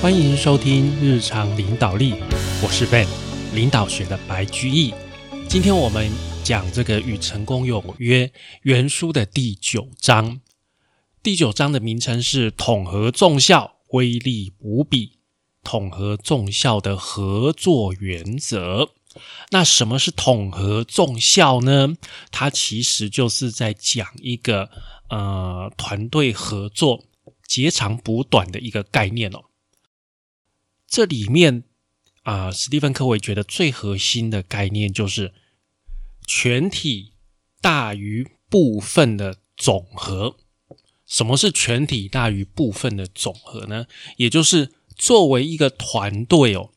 欢迎收听日常领导力，我是 Ben，领导学的白居易。今天我们讲这个《与成功有约》原书的第九章。第九章的名称是“统合众效，威力无比”。统合众效的合作原则。那什么是统合众效呢？它其实就是在讲一个呃团队合作截长补短的一个概念哦。这里面啊，史蒂芬·科维觉得最核心的概念就是全体大于部分的总和。什么是全体大于部分的总和呢？也就是作为一个团队哦，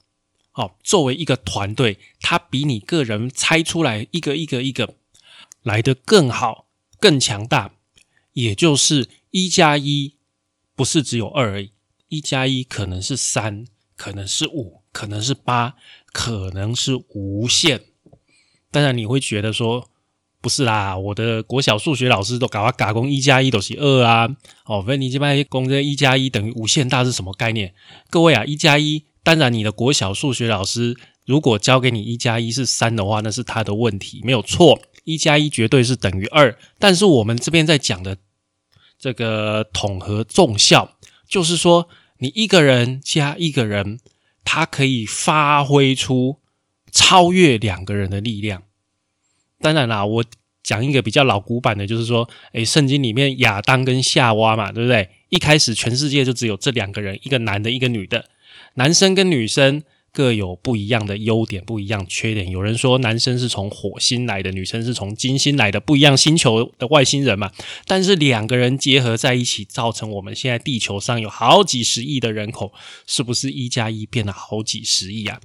好，作为一个团队，它比你个人猜出来一个一个一个来的更好、更强大。也就是一加一不是只有二而已，一加一可能是三。可能是五，可能是八，可能是无限。当然，你会觉得说不是啦，我的国小数学老师都搞啊，嘎工一加一都是二啊。哦，所以你这边公这一加一等于无限大是什么概念？各位啊，一加一，当然你的国小数学老师如果教给你一加一是三的话，那是他的问题，没有错。一加一绝对是等于二，但是我们这边在讲的这个统合众效，就是说。你一个人加一个人，他可以发挥出超越两个人的力量。当然啦，我讲一个比较老古板的，就是说，诶，圣经里面亚当跟夏娃嘛，对不对？一开始全世界就只有这两个人，一个男的，一个女的，男生跟女生。各有不一样的优点，不一样缺点。有人说男生是从火星来的，女生是从金星来的，不一样星球的外星人嘛。但是两个人结合在一起，造成我们现在地球上有好几十亿的人口，是不是一加一变了好几十亿啊？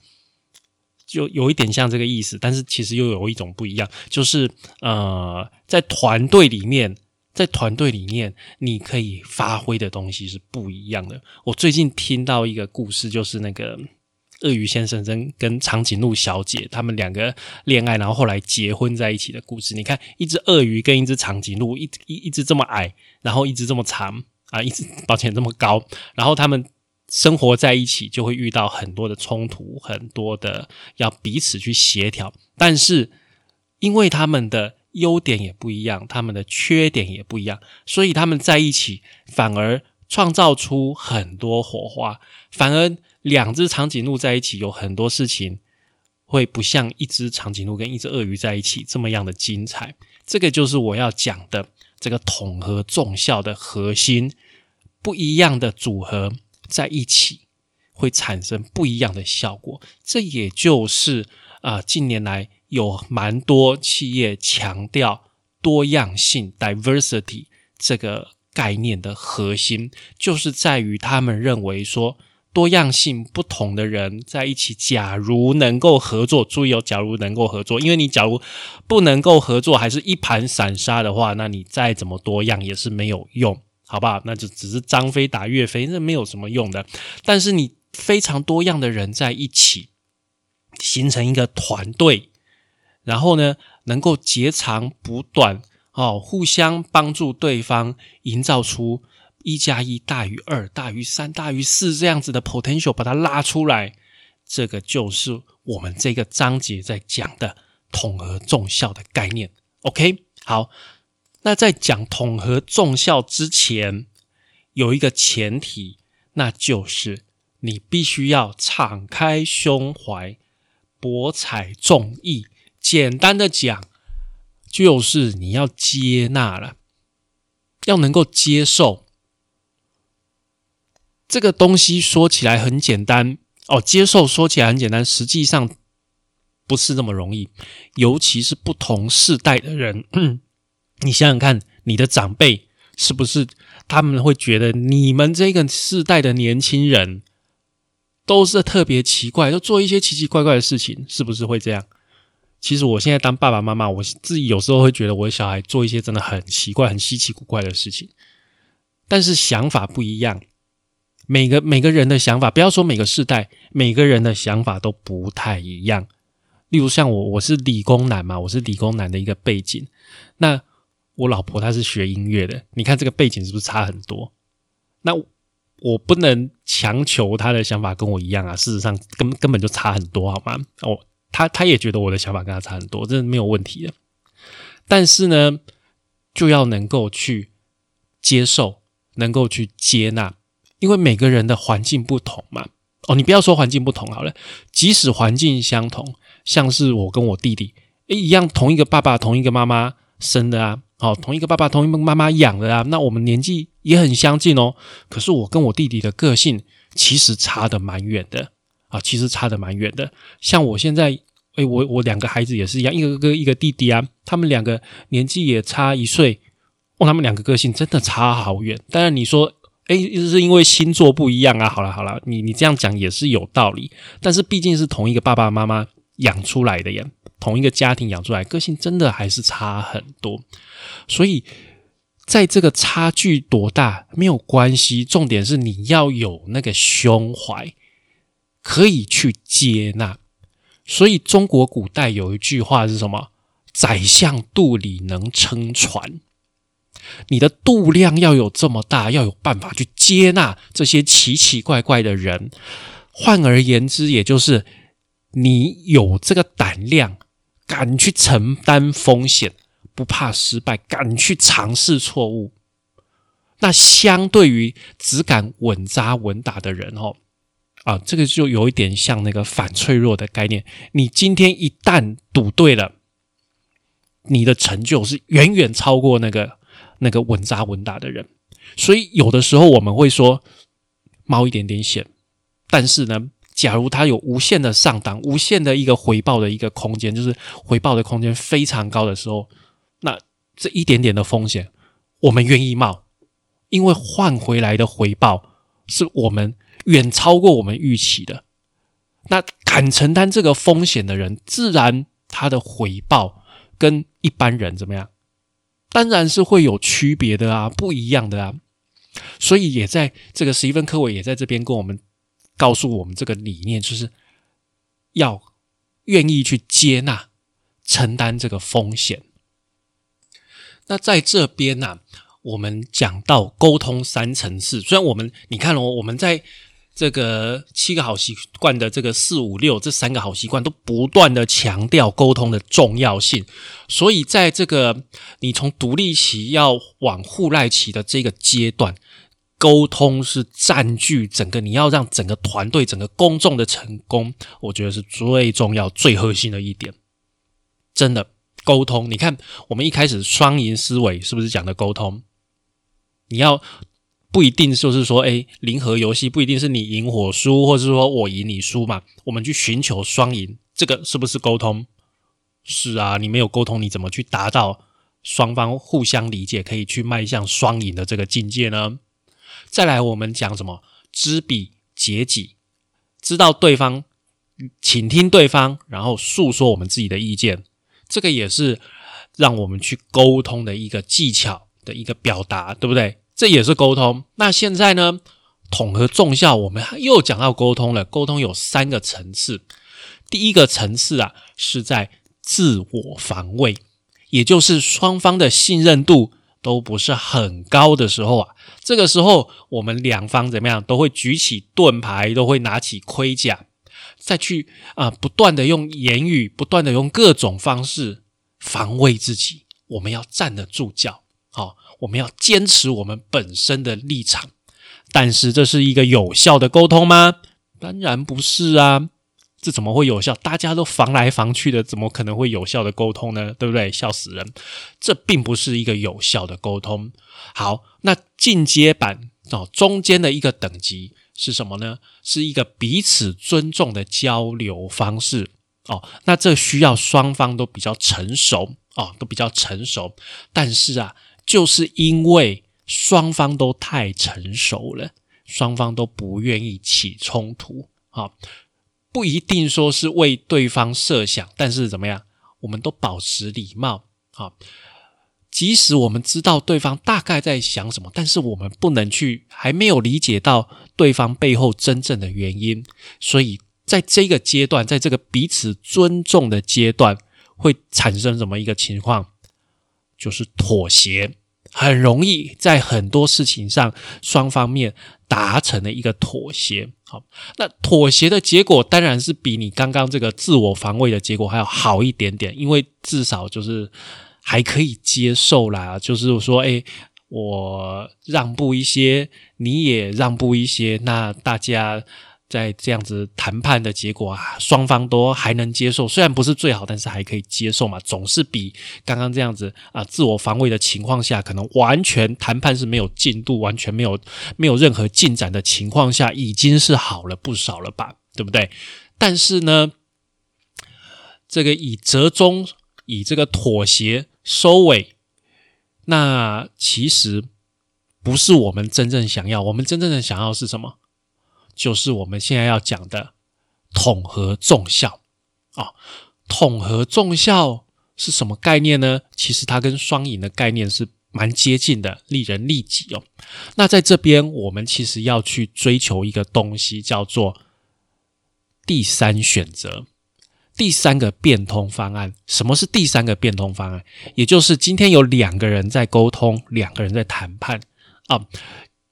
就有一点像这个意思，但是其实又有一种不一样，就是呃，在团队里面，在团队里面，你可以发挥的东西是不一样的。我最近听到一个故事，就是那个。鳄鱼先生跟跟长颈鹿小姐他们两个恋爱，然后后来结婚在一起的故事。你看，一只鳄鱼跟一只长颈鹿，一一一只这么矮，然后一只这么长啊，一只抱歉这么高，然后他们生活在一起就会遇到很多的冲突，很多的要彼此去协调。但是因为他们的优点也不一样，他们的缺点也不一样，所以他们在一起反而创造出很多火花，反而。两只长颈鹿在一起，有很多事情会不像一只长颈鹿跟一只鳄鱼在一起这么样的精彩。这个就是我要讲的这个统合众效的核心。不一样的组合在一起会产生不一样的效果。这也就是啊，近年来有蛮多企业强调多样性 （diversity） 这个概念的核心，就是在于他们认为说。多样性不同的人在一起，假如能够合作，注意哦，假如能够合作，因为你假如不能够合作，还是一盘散沙的话，那你再怎么多样也是没有用，好不好？那就只是张飞打岳飞，那没有什么用的。但是你非常多样的人在一起，形成一个团队，然后呢，能够截长补短，哦，互相帮助对方，营造出。一加一大于二，大于三，大于四，这样子的 potential 把它拉出来，这个就是我们这个章节在讲的统合众效的概念。OK，好，那在讲统合众效之前，有一个前提，那就是你必须要敞开胸怀，博采众议。简单的讲，就是你要接纳了，要能够接受。这个东西说起来很简单哦，接受说起来很简单，实际上不是那么容易。尤其是不同世代的人，你想想看，你的长辈是不是他们会觉得你们这个世代的年轻人都是特别奇怪，都做一些奇奇怪怪的事情，是不是会这样？其实我现在当爸爸妈妈，我自己有时候会觉得我的小孩做一些真的很奇怪、很稀奇古怪的事情，但是想法不一样。每个每个人的想法，不要说每个世代，每个人的想法都不太一样。例如像我，我是理工男嘛，我是理工男的一个背景。那我老婆她是学音乐的，你看这个背景是不是差很多？那我不能强求她的想法跟我一样啊。事实上，根根本就差很多，好吗？哦，他他也觉得我的想法跟他差很多，这是没有问题的。但是呢，就要能够去接受，能够去接纳，因为每个人的环境不同嘛。哦，你不要说环境不同好了，即使环境相同，像是我跟我弟弟，诶，一样同一个爸爸、同一个妈妈生的啊，哦，同一个爸爸、同一个妈妈养的啊，那我们年纪也很相近哦。可是我跟我弟弟的个性其实差的蛮远的啊，其实差的蛮远的。像我现在，诶，我我两个孩子也是一样，一个哥一个弟弟啊，他们两个年纪也差一岁，哦，他们两个个性真的差好远。当然你说。哎，是因为星座不一样啊！好了好了，你你这样讲也是有道理，但是毕竟是同一个爸爸妈妈养出来的呀，同一个家庭养出来，个性真的还是差很多。所以在这个差距多大没有关系，重点是你要有那个胸怀，可以去接纳。所以中国古代有一句话是什么？“宰相肚里能撑船。”你的度量要有这么大，要有办法去接纳这些奇奇怪怪的人。换而言之，也就是你有这个胆量，敢去承担风险，不怕失败，敢去尝试错误。那相对于只敢稳扎稳打的人哦，啊，这个就有一点像那个反脆弱的概念。你今天一旦赌对了，你的成就是远远超过那个。那个稳扎稳打的人，所以有的时候我们会说冒一点点险，但是呢，假如他有无限的上档、无限的一个回报的一个空间，就是回报的空间非常高的时候，那这一点点的风险我们愿意冒，因为换回来的回报是我们远超过我们预期的。那敢承担这个风险的人，自然他的回报跟一般人怎么样？当然是会有区别的啊，不一样的啊，所以也在这个十一分科委也在这边跟我们告诉我们这个理念，就是要愿意去接纳、承担这个风险。那在这边呢，我们讲到沟通三层次，虽然我们你看哦，我们在。这个七个好习惯的这个四五六这三个好习惯都不断的强调沟通的重要性，所以在这个你从独立期要往互赖期的这个阶段，沟通是占据整个你要让整个团队整个公众的成功，我觉得是最重要最核心的一点。真的沟通，你看我们一开始双赢思维是不是讲的沟通？你要。不一定就是说，哎，零和游戏不一定是你赢我输，或者是说我赢你输嘛？我们去寻求双赢，这个是不是沟通？是啊，你没有沟通，你怎么去达到双方互相理解，可以去迈向双赢的这个境界呢？再来，我们讲什么？知彼解己，知道对方，倾听对方，然后诉说我们自己的意见，这个也是让我们去沟通的一个技巧的一个表达，对不对？这也是沟通。那现在呢？统合重效，我们又讲到沟通了。沟通有三个层次。第一个层次啊，是在自我防卫，也就是双方的信任度都不是很高的时候啊。这个时候，我们两方怎么样，都会举起盾牌，都会拿起盔甲，再去啊，不断的用言语，不断的用各种方式防卫自己。我们要站得住脚。好，我们要坚持我们本身的立场，但是这是一个有效的沟通吗？当然不是啊，这怎么会有效？大家都防来防去的，怎么可能会有效的沟通呢？对不对？笑死人！这并不是一个有效的沟通。好，那进阶版哦，中间的一个等级是什么呢？是一个彼此尊重的交流方式哦。那这需要双方都比较成熟哦，都比较成熟，但是啊。就是因为双方都太成熟了，双方都不愿意起冲突，啊，不一定说是为对方设想，但是怎么样，我们都保持礼貌，啊，即使我们知道对方大概在想什么，但是我们不能去还没有理解到对方背后真正的原因，所以在这个阶段，在这个彼此尊重的阶段，会产生什么一个情况？就是妥协，很容易在很多事情上双方面达成了一个妥协。好，那妥协的结果当然是比你刚刚这个自我防卫的结果还要好一点点，因为至少就是还可以接受啦。就是说，哎，我让步一些，你也让步一些，那大家。在这样子谈判的结果啊，双方都还能接受，虽然不是最好，但是还可以接受嘛，总是比刚刚这样子啊自我防卫的情况下，可能完全谈判是没有进度，完全没有没有任何进展的情况下，已经是好了不少了吧，对不对？但是呢，这个以折中，以这个妥协收尾，那其实不是我们真正想要，我们真正的想要是什么？就是我们现在要讲的统合众效啊，统合众效是什么概念呢？其实它跟双赢的概念是蛮接近的，利人利己哦。那在这边，我们其实要去追求一个东西，叫做第三选择，第三个变通方案。什么是第三个变通方案？也就是今天有两个人在沟通，两个人在谈判啊。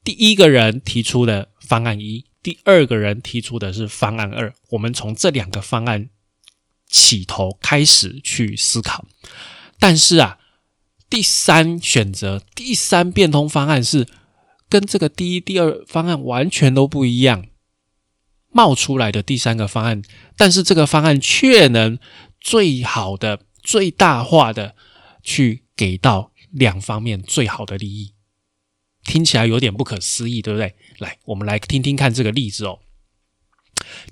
第一个人提出的方案一。第二个人提出的是方案二，我们从这两个方案起头开始去思考，但是啊，第三选择第三变通方案是跟这个第一、第二方案完全都不一样冒出来的第三个方案，但是这个方案却能最好的、最大化的去给到两方面最好的利益。听起来有点不可思议，对不对？来，我们来听听看这个例子哦。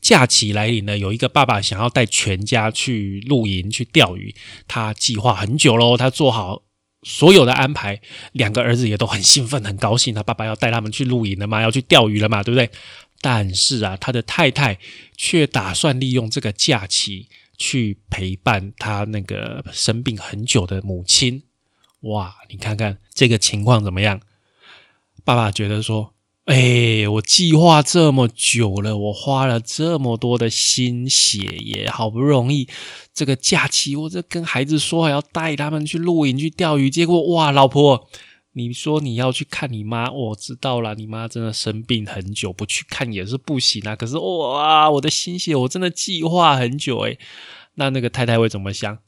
假期来临了，有一个爸爸想要带全家去露营、去钓鱼。他计划很久喽，他做好所有的安排，两个儿子也都很兴奋、很高兴。他爸爸要带他们去露营了嘛，要去钓鱼了嘛，对不对？但是啊，他的太太却打算利用这个假期去陪伴他那个生病很久的母亲。哇，你看看这个情况怎么样？爸爸觉得说：“哎，我计划这么久了，我花了这么多的心血，也好不容易这个假期，我这跟孩子说要带他们去露营、去钓鱼，结果哇，老婆，你说你要去看你妈，我知道了，你妈真的生病很久，不去看也是不行啊。可是哇，我的心血，我真的计划很久，诶那那个太太会怎么想？”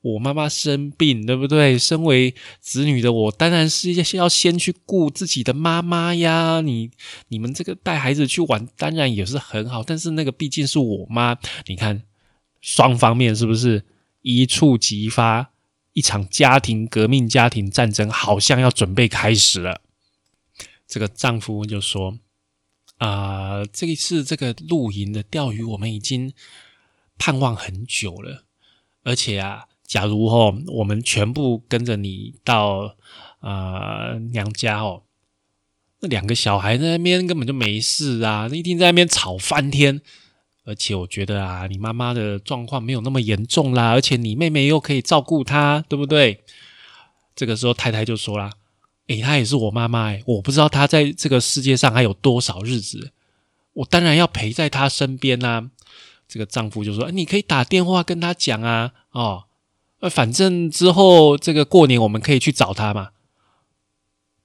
我妈妈生病，对不对？身为子女的我，当然是要先去顾自己的妈妈呀。你你们这个带孩子去玩，当然也是很好，但是那个毕竟是我妈。你看，双方面是不是一触即发？一场家庭革命、家庭战争，好像要准备开始了。这个丈夫就说：“啊，这一次这个露营的钓鱼，我们已经盼望很久了，而且啊。”假如哦，我们全部跟着你到呃娘家哦，那两个小孩在那边根本就没事啊，一定在那边吵翻天。而且我觉得啊，你妈妈的状况没有那么严重啦，而且你妹妹又可以照顾她，对不对？这个时候太太就说啦：“诶，她也是我妈妈诶，我不知道她在这个世界上还有多少日子，我当然要陪在她身边啦。”这个丈夫就说：“你可以打电话跟她讲啊，哦。”呃，反正之后这个过年我们可以去找他嘛。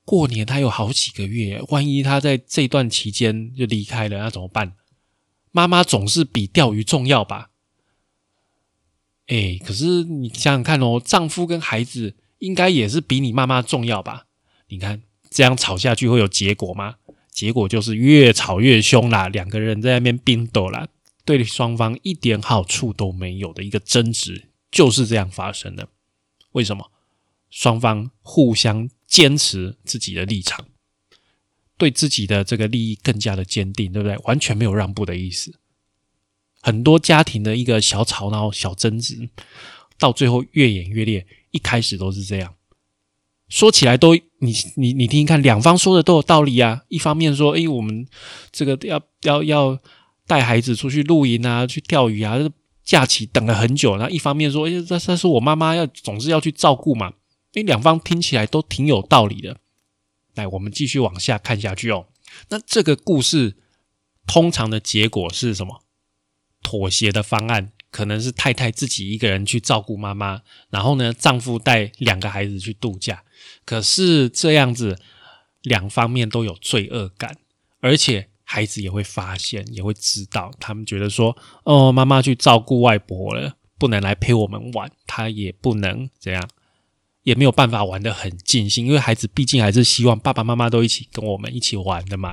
过年他有好几个月，万一他在这段期间就离开了，那怎么办？妈妈总是比钓鱼重要吧？哎，可是你想想看哦，丈夫跟孩子应该也是比你妈妈重要吧？你看这样吵下去会有结果吗？结果就是越吵越凶啦，两个人在那边冰斗啦，对双方一点好处都没有的一个争执。就是这样发生的，为什么？双方互相坚持自己的立场，对自己的这个利益更加的坚定，对不对？完全没有让步的意思。很多家庭的一个小吵闹、小争执，到最后越演越烈。一开始都是这样，说起来都你你你听听看，两方说的都有道理啊。一方面说，哎，我们这个要要要带孩子出去露营啊，去钓鱼啊。假期等了很久，然后一方面说：“哎，这这是我妈妈要总是要去照顾嘛。”因为两方听起来都挺有道理的。来，我们继续往下看下去哦。那这个故事通常的结果是什么？妥协的方案可能是太太自己一个人去照顾妈妈，然后呢，丈夫带两个孩子去度假。可是这样子，两方面都有罪恶感，而且孩子也会发现，也会知道，他们觉得说，哦，妈妈去照顾外婆了，不能来陪我们玩，他也不能怎样，也没有办法玩得很尽兴，因为孩子毕竟还是希望爸爸妈妈都一起跟我们一起玩的嘛，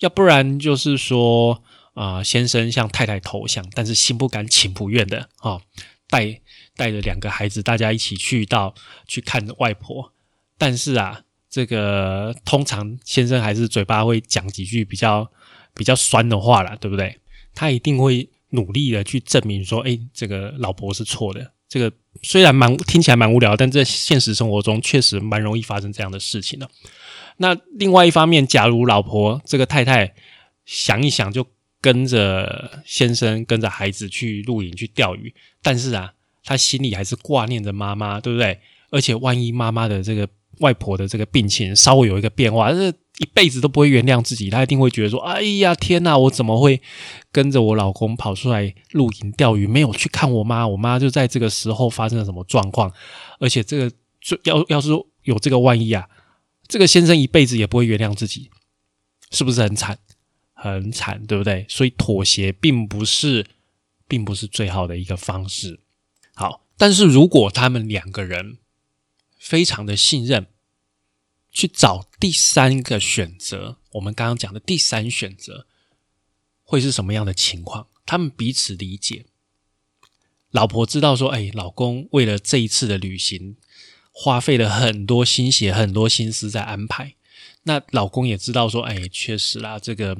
要不然就是说。啊，先生向太太投降，但是心不甘情不愿的啊，带带着两个孩子，大家一起去到去看外婆。但是啊，这个通常先生还是嘴巴会讲几句比较比较酸的话了，对不对？他一定会努力的去证明说，哎，这个老婆是错的。这个虽然蛮听起来蛮无聊，但在现实生活中确实蛮容易发生这样的事情的。那另外一方面，假如老婆这个太太想一想就。跟着先生，跟着孩子去露营去钓鱼，但是啊，他心里还是挂念着妈妈，对不对？而且万一妈妈的这个外婆的这个病情稍微有一个变化，这一辈子都不会原谅自己，他一定会觉得说：“哎呀，天哪，我怎么会跟着我老公跑出来露营钓鱼，没有去看我妈？我妈就在这个时候发生了什么状况？而且这个要要是有这个万一啊，这个先生一辈子也不会原谅自己，是不是很惨？”很惨，对不对？所以妥协并不是，并不是最好的一个方式。好，但是如果他们两个人非常的信任，去找第三个选择，我们刚刚讲的第三选择会是什么样的情况？他们彼此理解，老婆知道说，哎，老公为了这一次的旅行，花费了很多心血、很多心思在安排。那老公也知道说，哎，确实啦，这个。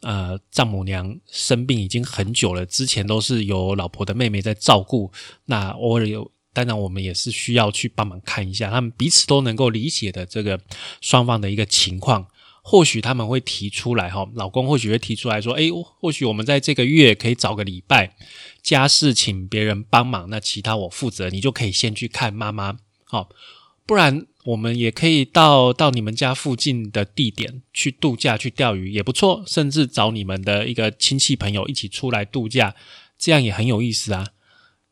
呃，丈母娘生病已经很久了，之前都是由老婆的妹妹在照顾。那偶尔有，当然我们也是需要去帮忙看一下，他们彼此都能够理解的这个双方的一个情况。或许他们会提出来哈，老公或许会提出来说：“诶，或许我们在这个月可以找个礼拜家事，请别人帮忙，那其他我负责，你就可以先去看妈妈。”好，不然。我们也可以到到你们家附近的地点去度假、去钓鱼也不错，甚至找你们的一个亲戚朋友一起出来度假，这样也很有意思啊。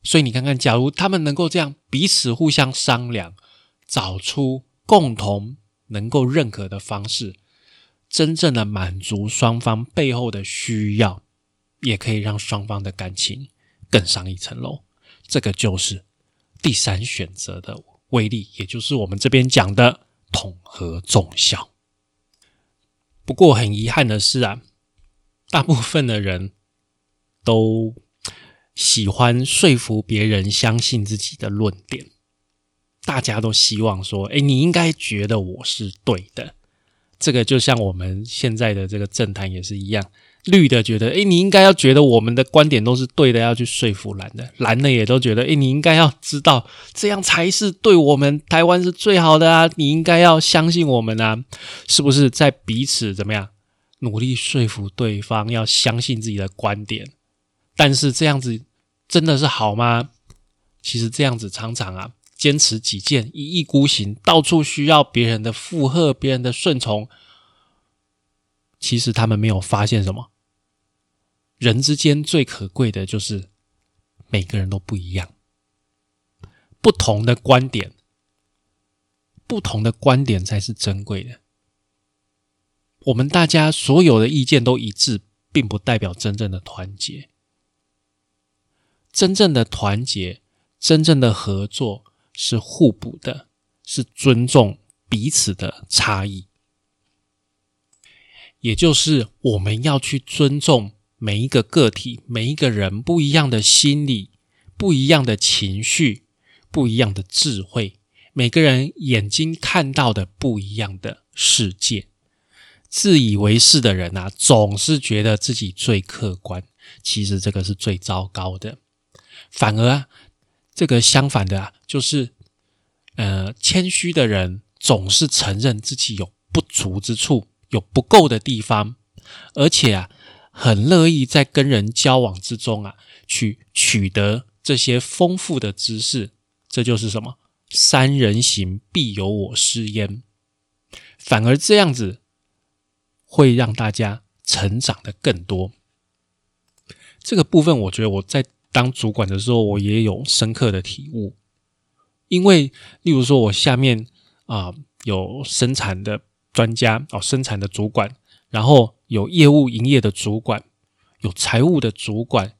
所以你看看，假如他们能够这样彼此互相商量，找出共同能够认可的方式，真正的满足双方背后的需要，也可以让双方的感情更上一层楼。这个就是第三选择的。威力，也就是我们这边讲的统合众效。不过很遗憾的是啊，大部分的人都喜欢说服别人相信自己的论点。大家都希望说：“哎，你应该觉得我是对的。”这个就像我们现在的这个政坛也是一样。绿的觉得，诶，你应该要觉得我们的观点都是对的，要去说服蓝的；蓝的也都觉得，诶，你应该要知道这样才是对我们台湾是最好的啊！你应该要相信我们啊！是不是在彼此怎么样努力说服对方要相信自己的观点？但是这样子真的是好吗？其实这样子常常啊，坚持己见，一意孤行，到处需要别人的附和，别人的顺从。其实他们没有发现什么，人之间最可贵的就是每个人都不一样，不同的观点，不同的观点才是珍贵的。我们大家所有的意见都一致，并不代表真正的团结。真正的团结，真正的合作是互补的，是尊重彼此的差异。也就是我们要去尊重每一个个体、每一个人不一样的心理、不一样的情绪、不一样的智慧，每个人眼睛看到的不一样的世界。自以为是的人啊，总是觉得自己最客观，其实这个是最糟糕的。反而啊，这个相反的啊，就是呃，谦虚的人总是承认自己有不足之处。有不够的地方，而且啊，很乐意在跟人交往之中啊，去取得这些丰富的知识。这就是什么？三人行必有我师焉。反而这样子会让大家成长的更多。这个部分，我觉得我在当主管的时候，我也有深刻的体悟。因为，例如说，我下面啊有生产的专家哦，生产的主管，然后有业务营业的主管，有财务的主管，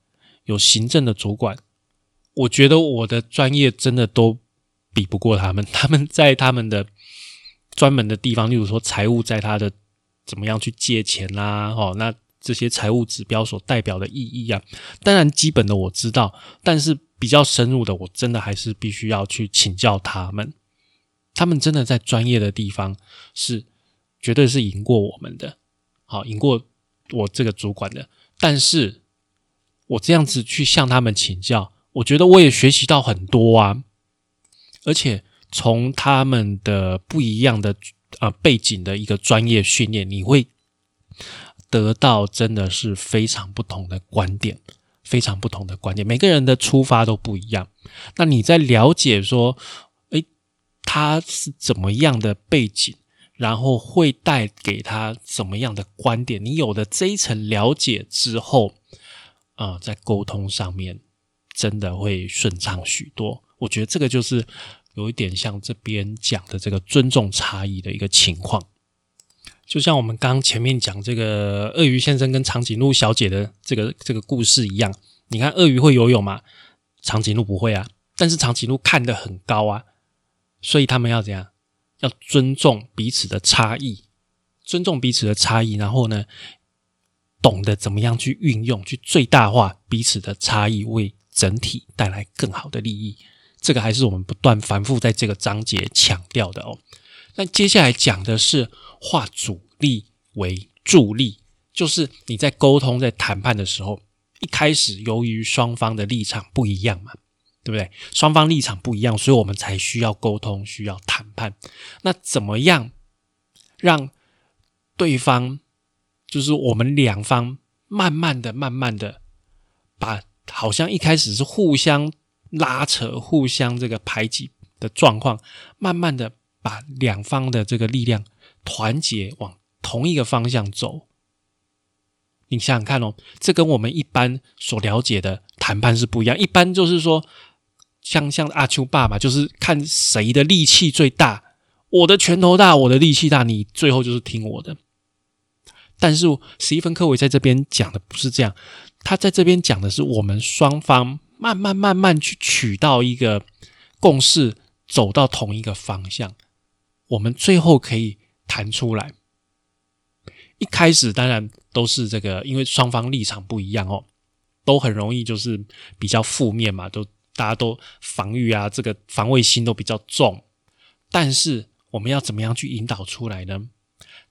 有行政的主管。我觉得我的专业真的都比不过他们。他们在他们的专门的地方，例如说财务，在他的怎么样去借钱啦，哦，那这些财务指标所代表的意义啊，当然基本的我知道，但是。比较深入的，我真的还是必须要去请教他们。他们真的在专业的地方是绝对是赢过我们的，好赢过我这个主管的。但是我这样子去向他们请教，我觉得我也学习到很多啊。而且从他们的不一样的呃背景的一个专业训练，你会得到真的是非常不同的观点。非常不同的观点，每个人的出发都不一样。那你在了解说，诶，他是怎么样的背景，然后会带给他怎么样的观点？你有了这一层了解之后，啊，在沟通上面真的会顺畅许多。我觉得这个就是有一点像这边讲的这个尊重差异的一个情况。就像我们刚前面讲这个鳄鱼先生跟长颈鹿小姐的这个这个故事一样，你看鳄鱼会游泳吗？长颈鹿不会啊，但是长颈鹿看得很高啊，所以他们要怎样？要尊重彼此的差异，尊重彼此的差异，然后呢，懂得怎么样去运用，去最大化彼此的差异，为整体带来更好的利益。这个还是我们不断反复在这个章节强调的哦。那接下来讲的是化阻力为助力，就是你在沟通、在谈判的时候，一开始由于双方的立场不一样嘛，对不对？双方立场不一样，所以我们才需要沟通、需要谈判。那怎么样让对方，就是我们两方，慢慢的、慢慢的，把好像一开始是互相拉扯、互相这个排挤的状况，慢慢的。把两方的这个力量团结往同一个方向走，你想想看哦，这跟我们一般所了解的谈判是不一样。一般就是说，像像阿丘爸爸，就是看谁的力气最大，我的拳头大，我的力气大，你最后就是听我的。但是史蒂芬科维在这边讲的不是这样，他在这边讲的是我们双方慢慢慢慢去取到一个共识，走到同一个方向。我们最后可以谈出来。一开始当然都是这个，因为双方立场不一样哦，都很容易就是比较负面嘛，都大家都防御啊，这个防卫心都比较重。但是我们要怎么样去引导出来呢？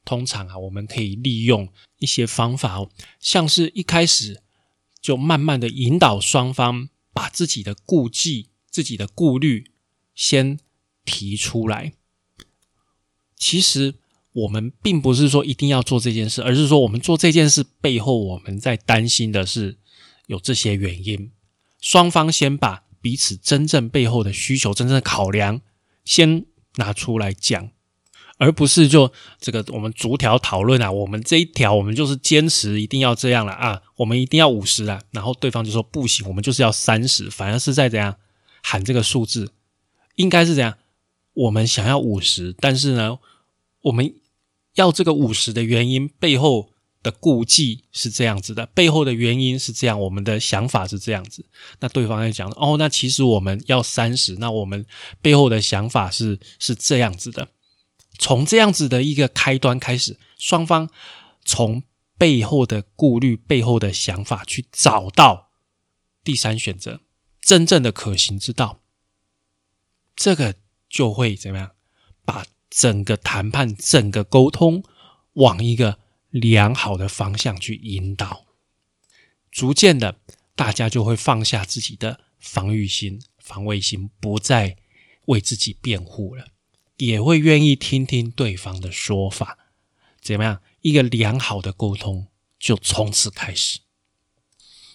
通常啊，我们可以利用一些方法哦，像是一开始就慢慢的引导双方把自己的顾忌、自己的顾虑先提出来。其实我们并不是说一定要做这件事，而是说我们做这件事背后，我们在担心的是有这些原因。双方先把彼此真正背后的需求、真正的考量先拿出来讲，而不是就这个我们逐条讨论啊。我们这一条，我们就是坚持一定要这样了啊，我们一定要五十啊，然后对方就说不行，我们就是要三十，反而是在怎样喊这个数字，应该是怎样？我们想要五十，但是呢？我们要这个五十的原因背后的顾忌是这样子的，背后的原因是这样，我们的想法是这样子。那对方在讲哦，那其实我们要三十，那我们背后的想法是是这样子的。从这样子的一个开端开始，双方从背后的顾虑、背后的想法去找到第三选择，真正的可行之道，这个就会怎么样。整个谈判、整个沟通往一个良好的方向去引导，逐渐的，大家就会放下自己的防御心、防卫心，不再为自己辩护了，也会愿意听听对方的说法。怎么样？一个良好的沟通就从此开始。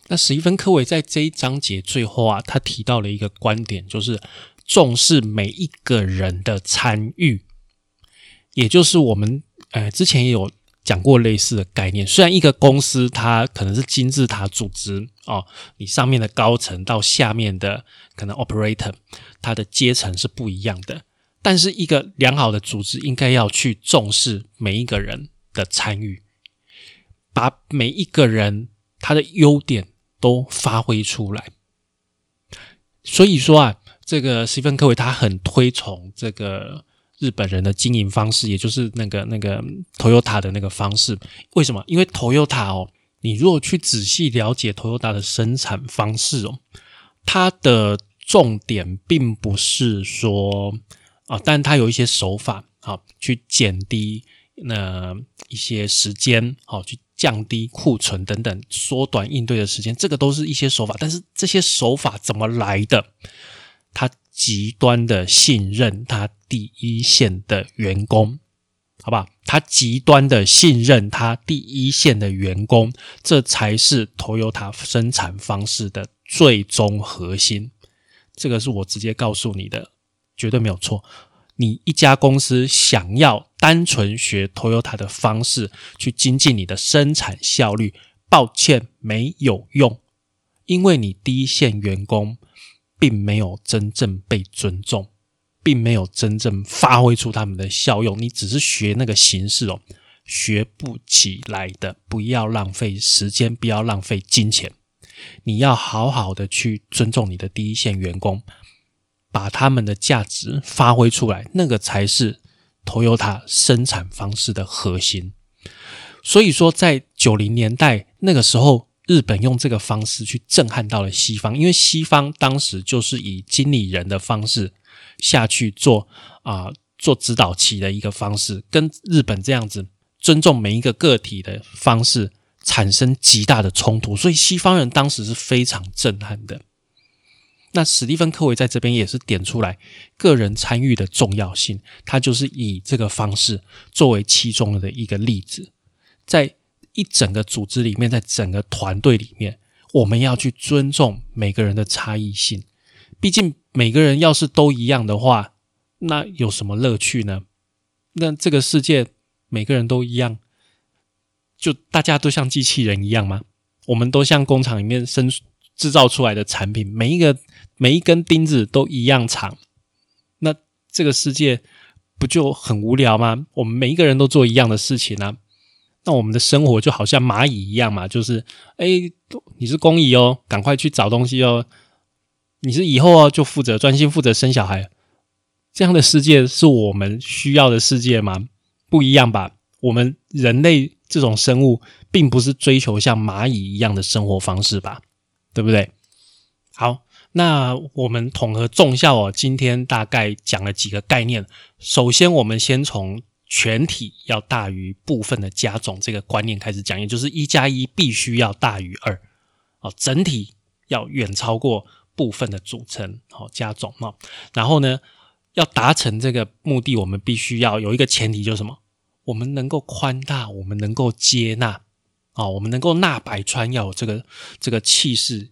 那史蒂芬·科维在这一章节最后啊，他提到了一个观点，就是重视每一个人的参与。也就是我们呃之前也有讲过类似的概念。虽然一个公司它可能是金字塔组织哦，你上面的高层到下面的可能 operator，它的阶层是不一样的。但是一个良好的组织应该要去重视每一个人的参与，把每一个人他的优点都发挥出来。所以说啊，这个斯芬·科维他很推崇这个。日本人的经营方式，也就是那个那个 Toyota 的那个方式，为什么？因为 Toyota 哦，你如果去仔细了解 Toyota 的生产方式哦，它的重点并不是说啊，但它有一些手法啊，去减低那一些时间，好去降低库存等等，缩短应对的时间，这个都是一些手法。但是这些手法怎么来的？它极端的信任他第一线的员工，好不好？他极端的信任他第一线的员工，这才是 Toyota 生产方式的最终核心。这个是我直接告诉你的，绝对没有错。你一家公司想要单纯学 Toyota 的方式去精进你的生产效率，抱歉，没有用，因为你第一线员工。并没有真正被尊重，并没有真正发挥出他们的效用。你只是学那个形式哦，学不起来的。不要浪费时间，不要浪费金钱。你要好好的去尊重你的第一线员工，把他们的价值发挥出来，那个才是 Toyota 生产方式的核心。所以说，在九零年代那个时候。日本用这个方式去震撼到了西方，因为西方当时就是以经理人的方式下去做啊，做指导期的一个方式，跟日本这样子尊重每一个个体的方式产生极大的冲突，所以西方人当时是非常震撼的。那史蒂芬·科维在这边也是点出来个人参与的重要性，他就是以这个方式作为其中的一个例子，在。一整个组织里面，在整个团队里面，我们要去尊重每个人的差异性。毕竟每个人要是都一样的话，那有什么乐趣呢？那这个世界每个人都一样，就大家都像机器人一样吗？我们都像工厂里面生制造出来的产品，每一个每一根钉子都一样长，那这个世界不就很无聊吗？我们每一个人都做一样的事情呢？那我们的生活就好像蚂蚁一样嘛，就是，哎，你是工蚁哦，赶快去找东西哦。你是以后哦，就负责专心负责生小孩。这样的世界是我们需要的世界吗？不一样吧。我们人类这种生物，并不是追求像蚂蚁一样的生活方式吧？对不对？好，那我们统合众效哦，今天大概讲了几个概念。首先，我们先从。全体要大于部分的加总这个观念开始讲，也就是一加一必须要大于二，哦，整体要远超过部分的组成，好加总哦。然后呢，要达成这个目的，我们必须要有一个前提，就是什么？我们能够宽大，我们能够接纳，哦，我们能够纳百川，要有这个这个气势，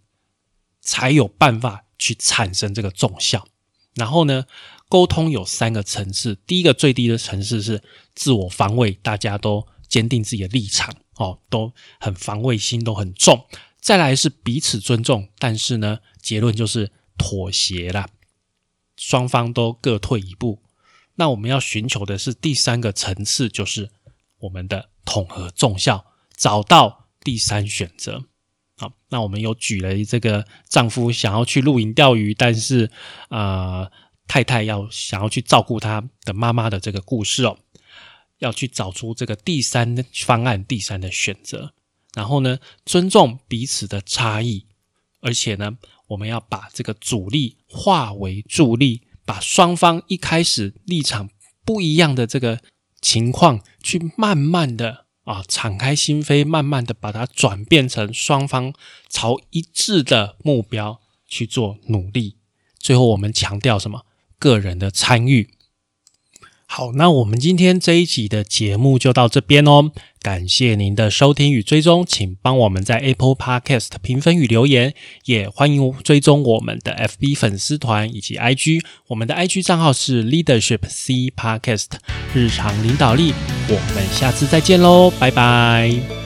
才有办法去产生这个重效。然后呢？沟通有三个层次，第一个最低的层次是自我防卫，大家都坚定自己的立场，哦，都很防卫心都很重。再来是彼此尊重，但是呢，结论就是妥协了，双方都各退一步。那我们要寻求的是第三个层次，就是我们的统合重效，找到第三选择。好，那我们有举了这个丈夫想要去露营钓鱼，但是啊。太太要想要去照顾她的妈妈的这个故事哦，要去找出这个第三方案、第三的选择，然后呢，尊重彼此的差异，而且呢，我们要把这个阻力化为助力，把双方一开始立场不一样的这个情况，去慢慢的啊敞开心扉，慢慢的把它转变成双方朝一致的目标去做努力。最后，我们强调什么？个人的参与，好，那我们今天这一集的节目就到这边哦。感谢您的收听与追踪，请帮我们在 Apple Podcast 评分与留言，也欢迎追踪我们的 FB 粉丝团以及 IG。我们的 IG 账号是 Leadership C Podcast 日常领导力。我们下次再见喽，拜拜。